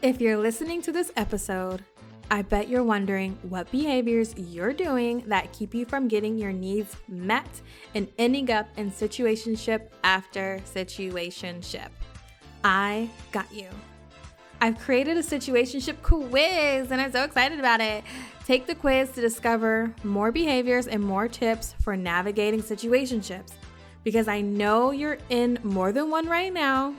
If you're listening to this episode, I bet you're wondering what behaviors you're doing that keep you from getting your needs met and ending up in situationship after situationship. I got you. I've created a situationship quiz and I'm so excited about it. Take the quiz to discover more behaviors and more tips for navigating situationships because I know you're in more than one right now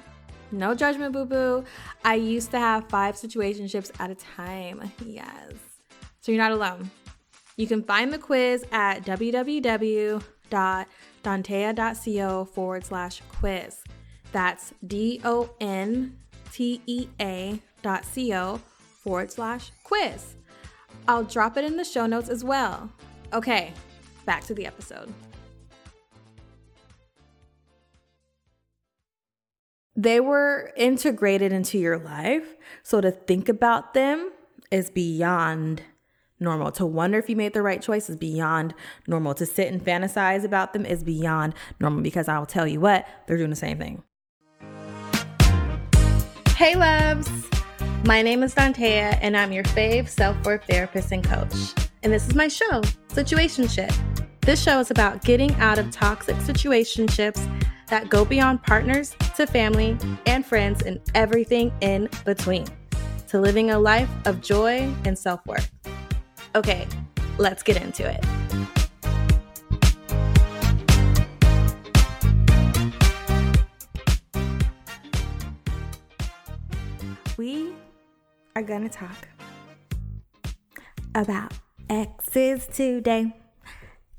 no judgment, boo boo. I used to have five situationships at a time. Yes. So you're not alone. You can find the quiz at www.dontea.co forward slash quiz. That's D O N T E A dot co forward slash quiz. I'll drop it in the show notes as well. Okay, back to the episode. They were integrated into your life. So to think about them is beyond normal. To wonder if you made the right choice is beyond normal. To sit and fantasize about them is beyond normal because I'll tell you what, they're doing the same thing. Hey, loves. My name is Dontea, and I'm your fave self worth therapist and coach. And this is my show, Situationship. This show is about getting out of toxic situationships that go beyond partners to family and friends and everything in between to living a life of joy and self worth. Okay, let's get into it. We are going to talk about exes today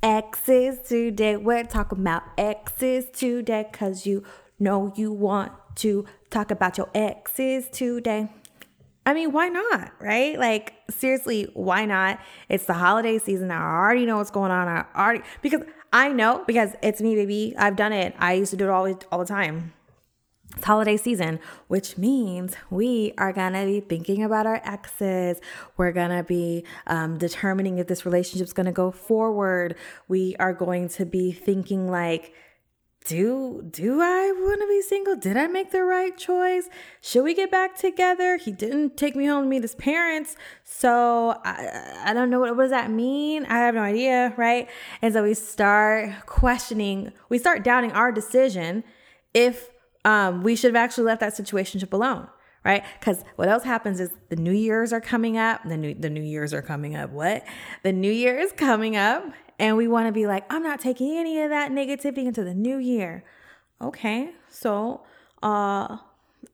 exes today. We're talking about exes today because you know you want to talk about your exes today. I mean, why not? Right? Like, seriously, why not? It's the holiday season. I already know what's going on. I already, because I know, because it's me, baby. I've done it. I used to do it all, all the time. It's holiday season, which means we are gonna be thinking about our exes. We're gonna be um, determining if this relationship is gonna go forward. We are going to be thinking like, do do I want to be single? Did I make the right choice? Should we get back together? He didn't take me home to meet his parents, so I, I don't know what, what does that mean. I have no idea, right? And so we start questioning. We start doubting our decision if um, we should have actually left that situationship alone, right? Because what else happens is the New Year's are coming up. The new the New Year's are coming up. What? The New Year is coming up, and we want to be like, I'm not taking any of that negativity into the New Year. Okay, so uh,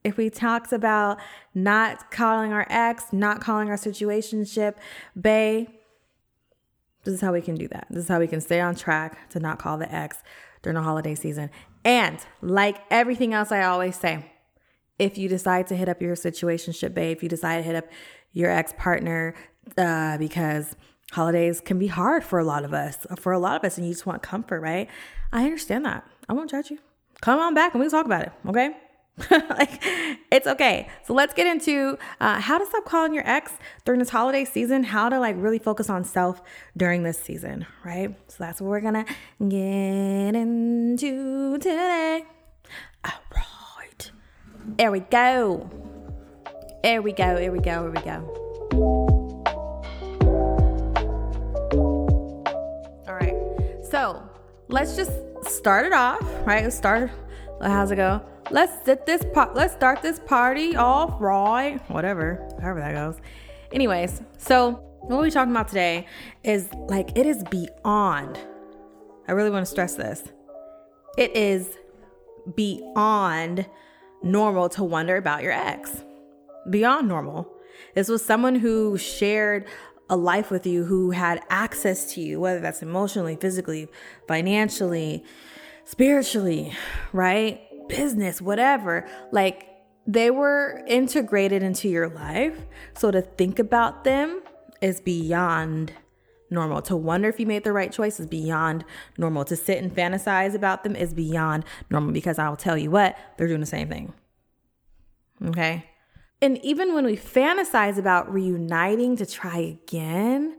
if we talks about not calling our ex, not calling our situationship, bay. This is how we can do that. This is how we can stay on track to not call the ex during the holiday season and like everything else I always say, if you decide to hit up your situationship babe, if you decide to hit up your ex partner, uh, because holidays can be hard for a lot of us, for a lot of us, and you just want comfort, right? I understand that. I won't judge you. Come on back and we'll talk about it, okay? like it's okay. So let's get into uh, how to stop calling your ex during this holiday season how to like really focus on self during this season right? So that's what we're gonna get into today. All right there we go. There we go. Here we go. Here we go. All right so let's just start it off right? Let's start. How's it go let's set this po- let's start this party off right. Whatever however that goes. Anyways so what we're talking about today is like it is beyond. I really want to stress this. It is beyond normal to wonder about your ex. Beyond normal. This was someone who shared a life with you who had access to you whether that's emotionally physically financially spiritually right business, whatever. Like they were integrated into your life. So to think about them is beyond normal. To wonder if you made the right choice is beyond normal. To sit and fantasize about them is beyond normal because I'll tell you what, they're doing the same thing. Okay. And even when we fantasize about reuniting to try again,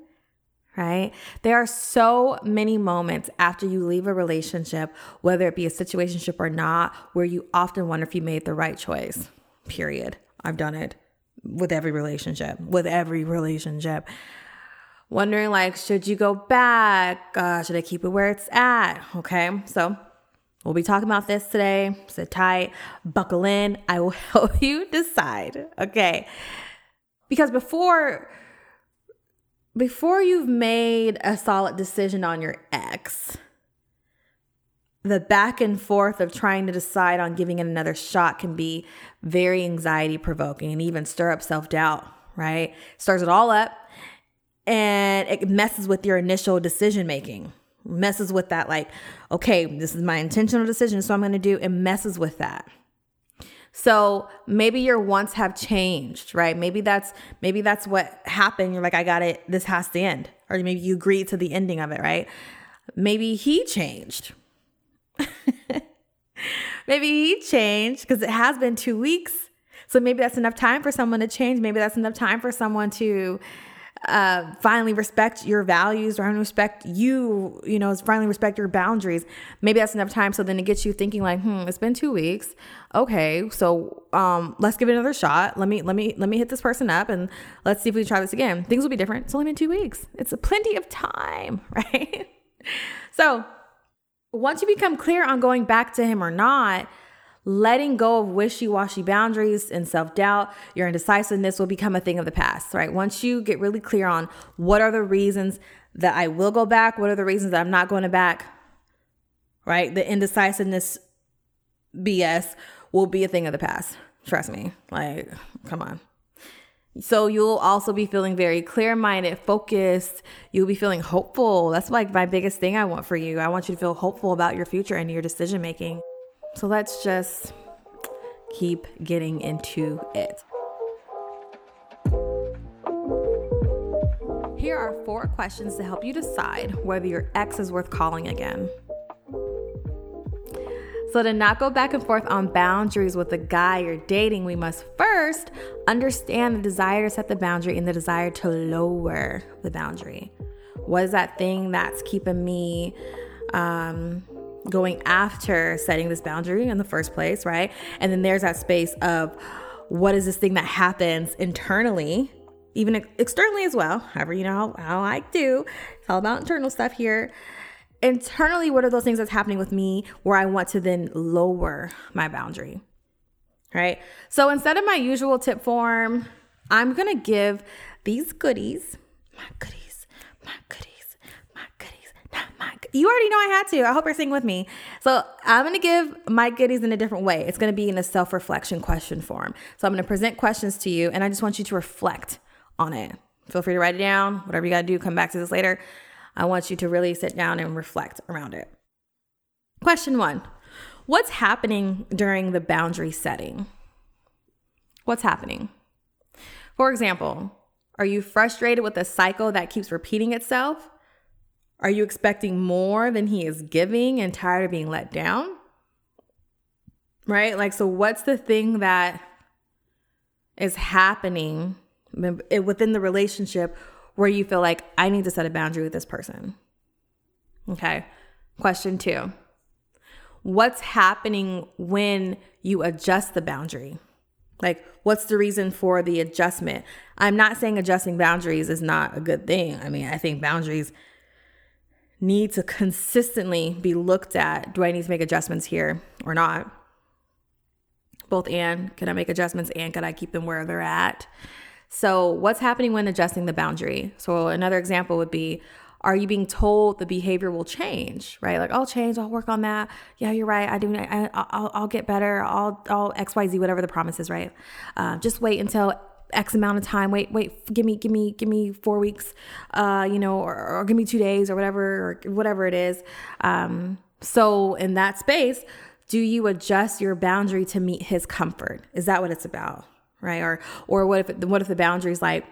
right? There are so many moments after you leave a relationship, whether it be a situationship or not, where you often wonder if you made the right choice. Period. I've done it. with every relationship, with every relationship. Wondering, like, should you go back? Uh, should I keep it where it's at? Okay. So we'll be talking about this today. Sit tight, buckle in. I will help you decide. Okay. Because before, before you've made a solid decision on your ex, the back and forth of trying to decide on giving it another shot can be very anxiety provoking and even stir up self doubt, right? Stirs it all up and it messes with your initial decision making. Messes with that, like, okay, this is my intentional decision, so I'm gonna do, it messes with that. So maybe your wants have changed, right? Maybe that's maybe that's what happened. You're like, I got it, this has to end. Or maybe you agreed to the ending of it, right? Maybe he changed, maybe he changed because it has been two weeks. So maybe that's enough time for someone to change. Maybe that's enough time for someone to uh, finally respect your values or respect you, you know, finally respect your boundaries. Maybe that's enough time. So then it gets you thinking like, hmm, it's been two weeks. Okay, so um, let's give it another shot. Let me let me let me hit this person up and let's see if we try this again. Things will be different. It's only been two weeks. It's a plenty of time, right? so once you become clear on going back to him or not, letting go of wishy washy boundaries and self doubt, your indecisiveness will become a thing of the past, right? Once you get really clear on what are the reasons that I will go back, what are the reasons that I'm not going to back, right? The indecisiveness BS will be a thing of the past. Trust me. Like, come on. So you'll also be feeling very clear minded, focused. You'll be feeling hopeful. That's like my biggest thing I want for you. I want you to feel hopeful about your future and your decision making. So let's just keep getting into it. Here are four questions to help you decide whether your ex is worth calling again. So, to not go back and forth on boundaries with the guy you're dating, we must first understand the desire to set the boundary and the desire to lower the boundary. What is that thing that's keeping me um, going after setting this boundary in the first place, right? And then there's that space of what is this thing that happens internally, even externally as well. However, you know how, I do. It's all about internal stuff here. Internally, what are those things that's happening with me where I want to then lower my boundary? Right. So instead of my usual tip form, I'm to give these goodies, my goodies, my goodies you already know I had to. I hope you're singing with me. So I'm to give my goodies in a different way. It's to be in a self reflection question form. So I'm to present questions to you, and I just want you to reflect on it. Feel free to write it down. Whatever you got to do, come back to this later. I want you to really sit down and reflect around it. Question one What's happening during the boundary setting? What's happening? For example, are you frustrated with a cycle that keeps repeating itself? Are you expecting more than he is giving and tired of being let down? Right? Like, so what's the thing that is happening eh, within the relationship where you feel like I need to set a boundary with this person? Okay. Question two What's happening when you adjust the boundary? Like, what's the reason for the adjustment? I'm not saying adjusting boundaries is not a good thing. I mean, I think boundaries need to consistently be looked at. Do I need to make adjustments here or not? Both and can I make adjustments and can I keep them where they're at? So, what's happening when adjusting the boundary? So, another example would be are you being told the behavior will change right like i'll change i'll work on that yeah you're right i do I, will I'll get better i'll i'll xyz whatever the promise is right uh, just wait until X amount of time. Wait, wait, give me, give me, give me four weeks, uh, you know, or, or give me two days or whatever, or whatever it is. Um, so in that space, do you adjust your boundary to meet his comfort? Is that what it's about? Right. Or, or what if, what if the boundary is like,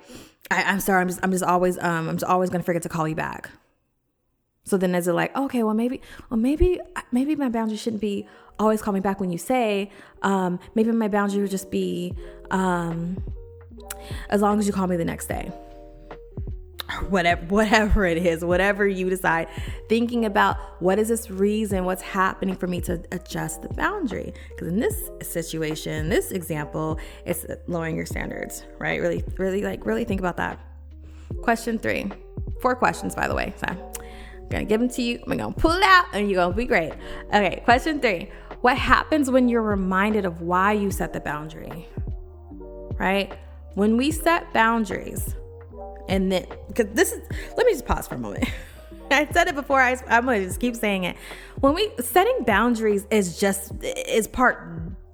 I, am sorry, I'm just, I'm just always, um, I'm just always going to forget to call you back. So then is it like, okay, well, maybe, well, maybe, maybe my boundary shouldn't be always call me back when you say, um, maybe my boundary would just be, um, as long as you call me the next day. whatever whatever it is whatever you decide. Thinking about what is this reason what's happening for me to adjust the boundary. Because in this situation this example it's lowering your standards right? Really really like really think about that. Question three four questions by the way. So i'm gonna give them to you i'm gonna pull it out and you're gonna be great. Okay question three what happens when you're reminded of why you set the boundary right when we set boundaries and then, because this is, let me just pause for a moment. I said it before. I, I'm gonna just keep saying it. When we setting boundaries is just is part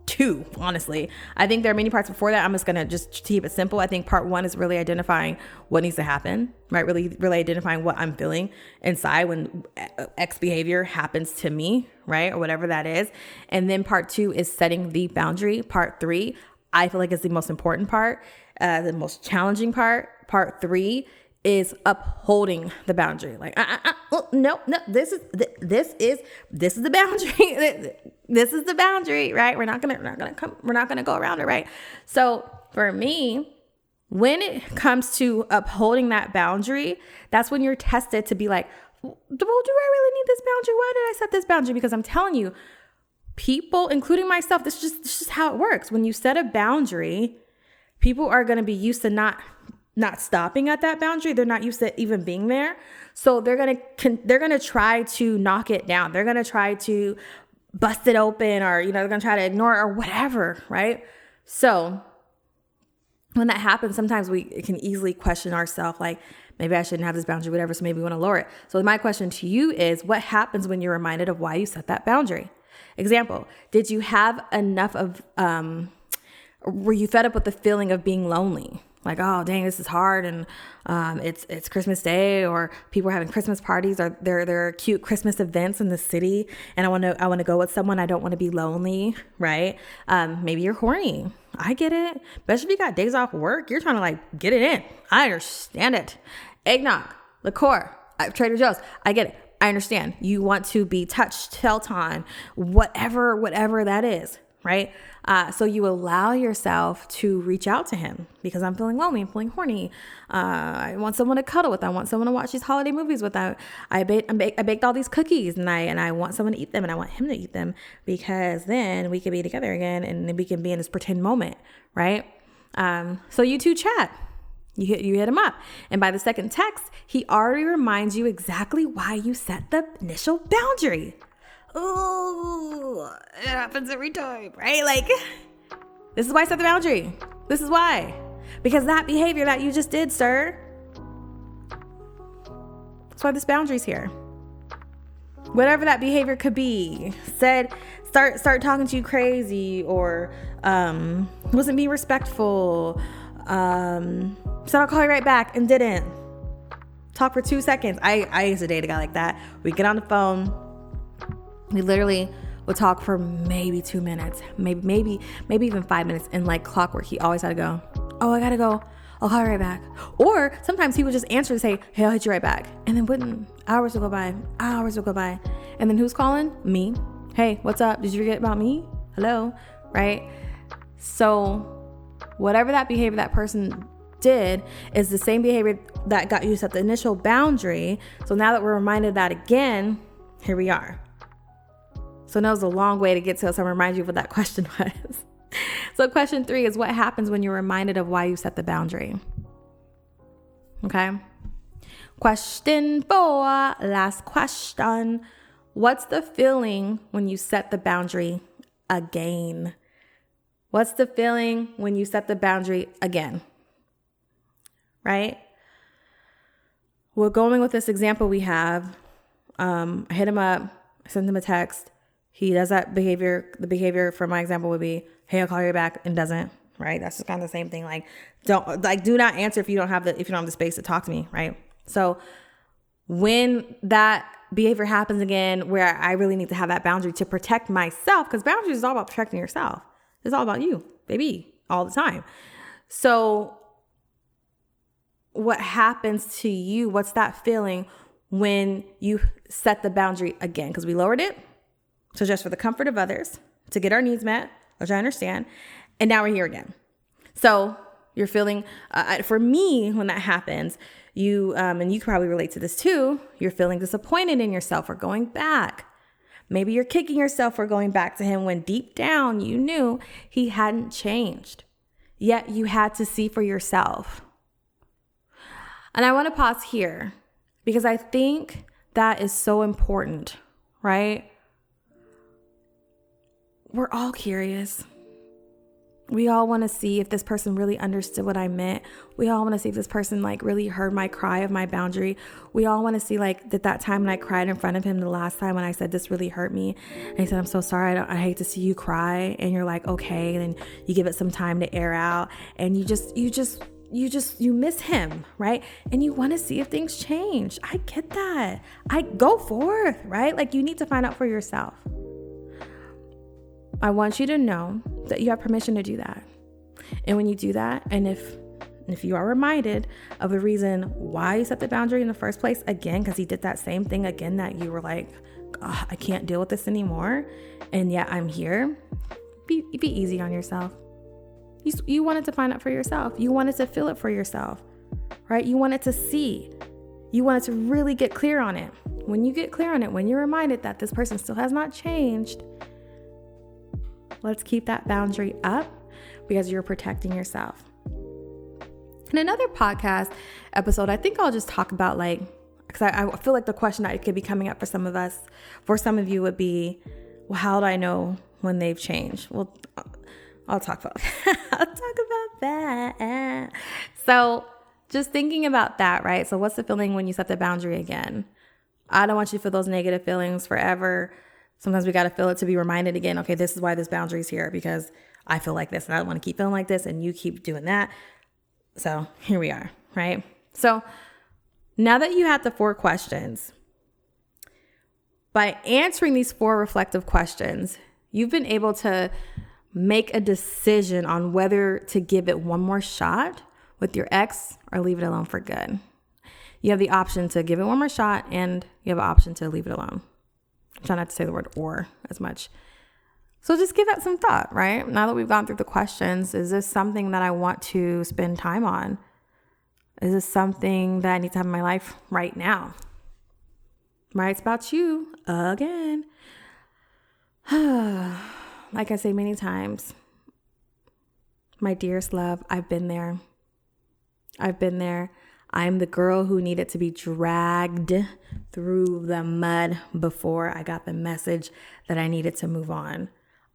two. Honestly, I think there are many parts before that. I'm just gonna just keep it simple. I think part one is really identifying what needs to happen, right? Really, really identifying what I'm feeling inside when uh, X behavior happens to me, right, or whatever that is. And then part two is setting the boundary. Part three, I feel like is the most important part, uh, the most challenging part part three is upholding the boundary. Like, uh, uh, uh, no, no, this is this is this is the boundary. this is the boundary, right? We're not gonna we're not gonna come we're not gonna go around it, right? So for me, when it comes to upholding that boundary, that's when you're tested to be like, well, do I really need this boundary? Why did I set this boundary? Because I'm telling you, people, including myself, this is just this is how it works. When you set a boundary, people are gonna be used to not not stopping at that boundary. They're not used to even being there. So they're gonna they're gonna try to knock it down. They're gonna try to bust it open or you know they're gonna try to ignore it or whatever right? So when that happens sometimes we can easily question ourselves like maybe i shouldn't have this boundary whatever so maybe we want to lower it. So my question to you is what happens when you're reminded of why you set that boundary example did you have enough of um were you fed up with the feeling of being lonely? Like oh dang this is hard and um, it's it's christmas day or people are having christmas parties or there there are cute christmas events in the city and i want to i want to go with someone i don't want to be lonely right? Um, maybe you're horny. I get it especially if you got days off work you're trying to like get it in. I understand it. Eggnog liqueur uh, trader joe's i get it i understand you want to be touched tell time whatever whatever that is right? Uh, so you allow yourself to reach out to him because I'm feeling lonely, I'm feeling horny. Uh, I want someone to cuddle with. I want someone to watch these holiday movies with. I I, ba- I baked all these cookies and I and I want someone to eat them and I want him to eat them because then we can be together again and we can be in this pretend moment, right? Um, so you two chat. You hit you hit him up, and by the second text, he already reminds you exactly why you set the initial boundary oh, it happens every time, right? Like, this is why I set the boundary. This is why. Because that behavior that you just did, sir, that's why this boundary's here. Whatever that behavior could be, said, start start talking to you crazy, or um, wasn't being respectful, um, said I'll call you right back and didn't. Talk for two seconds. I, I used to date a guy like that. We get on the phone, we literally would talk for maybe two minutes, maybe maybe maybe even five minutes, and like clockwork, he always had to go. Oh, I gotta go. I'll call you right back. Or sometimes he would just answer and say, Hey, I'll hit you right back. And then wouldn't hours would go by, hours would go by. And then who's calling? Me. Hey, what's up? Did you forget about me? Hello? Right? So whatever that behavior that person did is the same behavior that got you set the initial boundary. So now that we're reminded that again, here we are. So that was a long way to get to. So I remind you what that question was. so question three is what happens when you're reminded of why you set the boundary. Okay. Question four, last question. What's the feeling when you set the boundary again? What's the feeling when you set the boundary again? Right? We're going with this example we have. Um, I hit him up, I sent him a text he does that behavior. The behavior for my example would be, "Hey, I'll call you back," and doesn't. Right? That's just kind of the same thing. Like, don't like do not answer if you don't have the if you don't have the space to talk to me. Right? So when that behavior happens again, where I really need to have that boundary to protect myself, because boundaries is all about protecting yourself. It's all about you, baby, all the time. So what happens to you? What's that feeling when you set the boundary again? Because we lowered it so just for the comfort of others, to get our needs met, which I understand. And now we're here again. So You're feeling, uh, for me, when that happens, you, um, and you can probably relate to this too, you're feeling disappointed in yourself for going back. Maybe you're kicking yourself for going back to him when deep down you knew he hadn't changed. Yet you had to see for yourself. And I want to pause here because I think that is so important, right? We're all curious. We all want to see if this person really understood what I meant. We all want to see if this person like really heard my cry of my boundary. We all want to see like that that time when I cried in front of him the last time when I said this really hurt me. And he said, "I'm so sorry. I, I hate to see you cry." And you're like, "Okay." And then you give it some time to air out, and you just you just you just you miss him, right? And you want to see if things change. I get that. I go forth, right? Like you need to find out for yourself. I want you to know that you have permission to do that. And when you do that, and if if you are reminded of the reason why you set the boundary in the first place again, because he did that same thing again that you were like, I can't deal with this anymore, and yet I'm here, be be easy on yourself. You, you wanted to find out for yourself. You wanted to feel it for yourself, right? You wanted to see. You wanted to really get clear on it. When you get clear on it, when you're reminded that this person still has not changed, Let's keep that boundary up because you're protecting yourself. In another podcast episode, I think I'll just talk about like, because I, I, feel like the question that could be coming up for some of us, for some of you, would be, well, how do I know when they've changed? Well, I'll talk about I'll talk about that. So, just thinking about that, right? So, what's the feeling when you set the boundary again? I don't want you to feel those negative feelings forever sometimes we got to feel it to be reminded again okay this is why this boundary is here because i feel like this and i don't want to keep feeling like this and you keep doing that. So here we are right? So now that you have the four questions by answering these four reflective questions you've been able to make a decision on whether to give it one more shot with your ex or leave it alone for good. You have the option to give it one more shot and you have an option to leave it alone try not to say the word or as much. So just give that some thought, right? Now that we've gone through the questions, is this something that I want to spend time on? Is this something that I need to have in my life right now? Right? It's about you again. like I say many times, my dearest love, I've been there. I've been there. I'm the girl who needed to be dragged through the mud before I got the message that I needed to move on.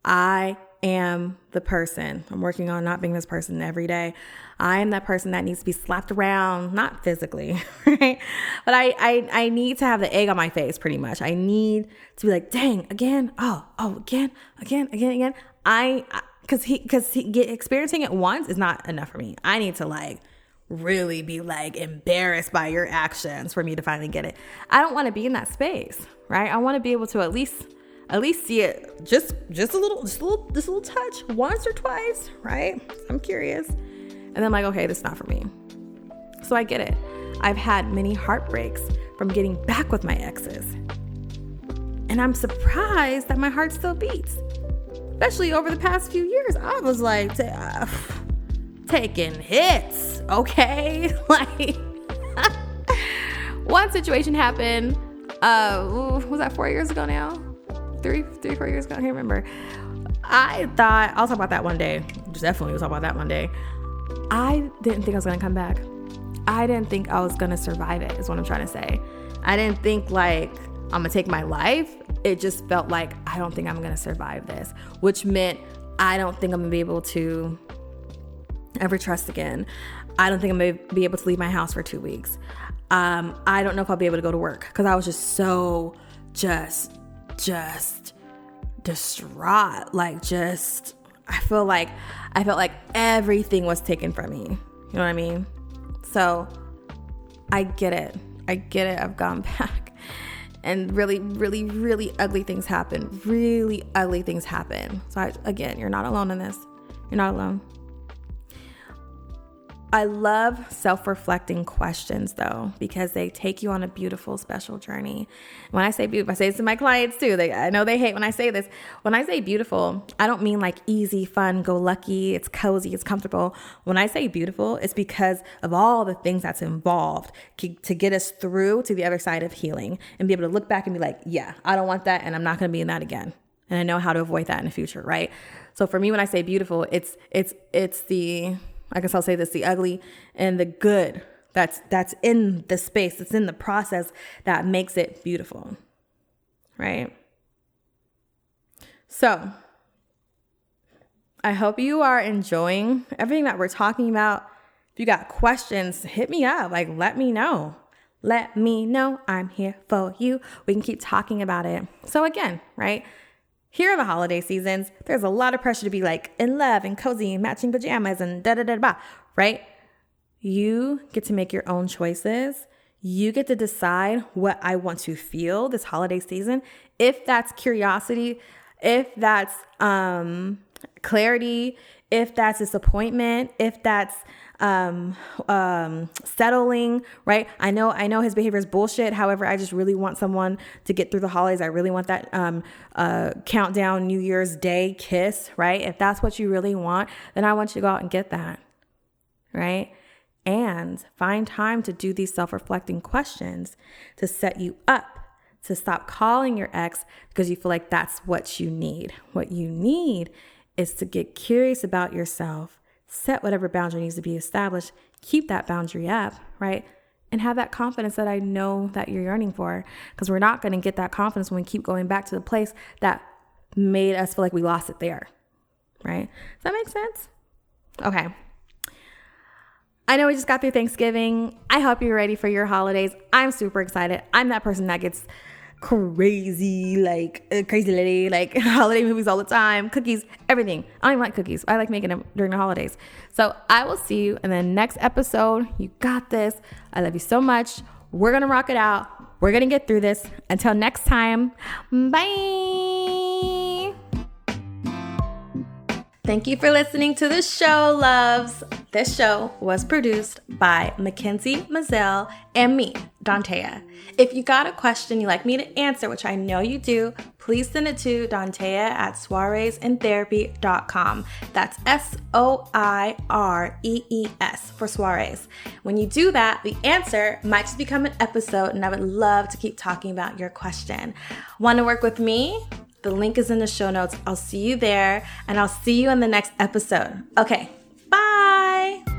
I am the person. I'm working on not being this person every day. I am that person that needs to be slapped around, not physically, right? But I, I I need to have the egg on my face pretty much. I need to be like, dang, again, oh, oh, again, again, again, again. I because he because he get experiencing it once is not enough for me. I need to like really be like embarrassed by your actions for me to finally get it. I don't want to be in that space, right? I want to be able to at least at least see it just just a little just a little a little touch once or twice, right? I'm curious. And then I'm like, okay, this is not for me. So I get it. I've had many heartbreaks from getting back with my exes. And I'm surprised that my heart still beats. Especially over the past few years. I was like, uh, taking hits, okay? Like, one situation happened, uh, was that four years ago now? Three, three, four years ago? I can't remember. I thought, I'll talk about that one day. Definitely we'll talk about that one day. I didn't think I was gonna come back. I didn't think I was gonna survive it, is what I'm trying to say. I didn't think like I'm gonna take my life. It just felt like I don't think I'm gonna survive this, which meant I don't think I'm gonna be able to ever trust again. I don't think I'm gonna be able to leave my house for two weeks. Um, I don't know if I'll be able to go to work because I was just so, just, just distraught. Like, just, I feel like, I felt like everything was taken from me. You know what I mean? So, I get it. I get it. I've gone back. And really, really, really ugly things happen. Really ugly things happen. So, I, again, you're not alone in this. You're not alone. I love self reflecting questions though, because they take you on a beautiful, special journey. When I say beautiful, I say this to my clients too. They, I know they hate when I say this. When I say beautiful, I don't mean like easy, fun, go lucky, it's cozy, it's comfortable. When I say beautiful, it's because of all the things that's involved to get us through to the other side of healing and be able to look back and be like, yeah, I don't want that and I'm not going to be in that again. And I know how to avoid that in the future, right? So for me, when I say beautiful, it's, it's, it's the, I guess I'll say this the ugly and the good that's that's in the space, that's in the process that makes it beautiful. Right? So, I hope you are enjoying everything that we're talking about. If you got questions, hit me up. Like let me know. Let me know. I'm here for you. We can keep talking about it. So again, right? Here are the holiday seasons. There's a lot of pressure to be like in love and cozy and matching pajamas and da da da da, right? You get to make your own choices. You get to decide what I want to feel this holiday season. If that's curiosity, if that's um, clarity, if that's disappointment, if that's um, um, settling, right? I know, I know his behavior is bullshit. However, I just really want someone to get through the holidays. I really want that um, uh, countdown New Year's Day kiss, right? If that's what you really want, then I want you to go out and get that, right? And find time to do these self reflecting questions to set you up to stop calling your ex because you feel like that's what you need. What you need is to get curious about yourself set whatever boundary needs to be established, keep that boundary up, right? And have that confidence that I know that you're yearning for. Because we're not going to get that confidence when we keep going back to the place that made us feel like we lost it there, right? Does that make sense? Okay. I know we just got through Thanksgiving. I hope you're ready for your holidays. I'm super excited. I'm that person that gets crazy, like uh, crazy lady, like holiday movies all the time, cookies, everything. I don't like cookies. I like making them during the holidays. So I will see you in the next episode. You got this. I love you so much. We're to rock it out. We're to get through this. Until next time, bye. Thank you for listening to the show, loves. This show was produced by Mackenzie Mazel and me, Dontea. If you got a question you'd like me to answer, which I know you do, please send it to Dontea at soireesandtherapy.com. That's S O I R E E S for soirees. When you do that, the answer might just become an episode, and I would love to keep talking about your question. Want to work with me? The link is in the show notes. I'll see you there and I'll see you in the next episode. Okay, Bye.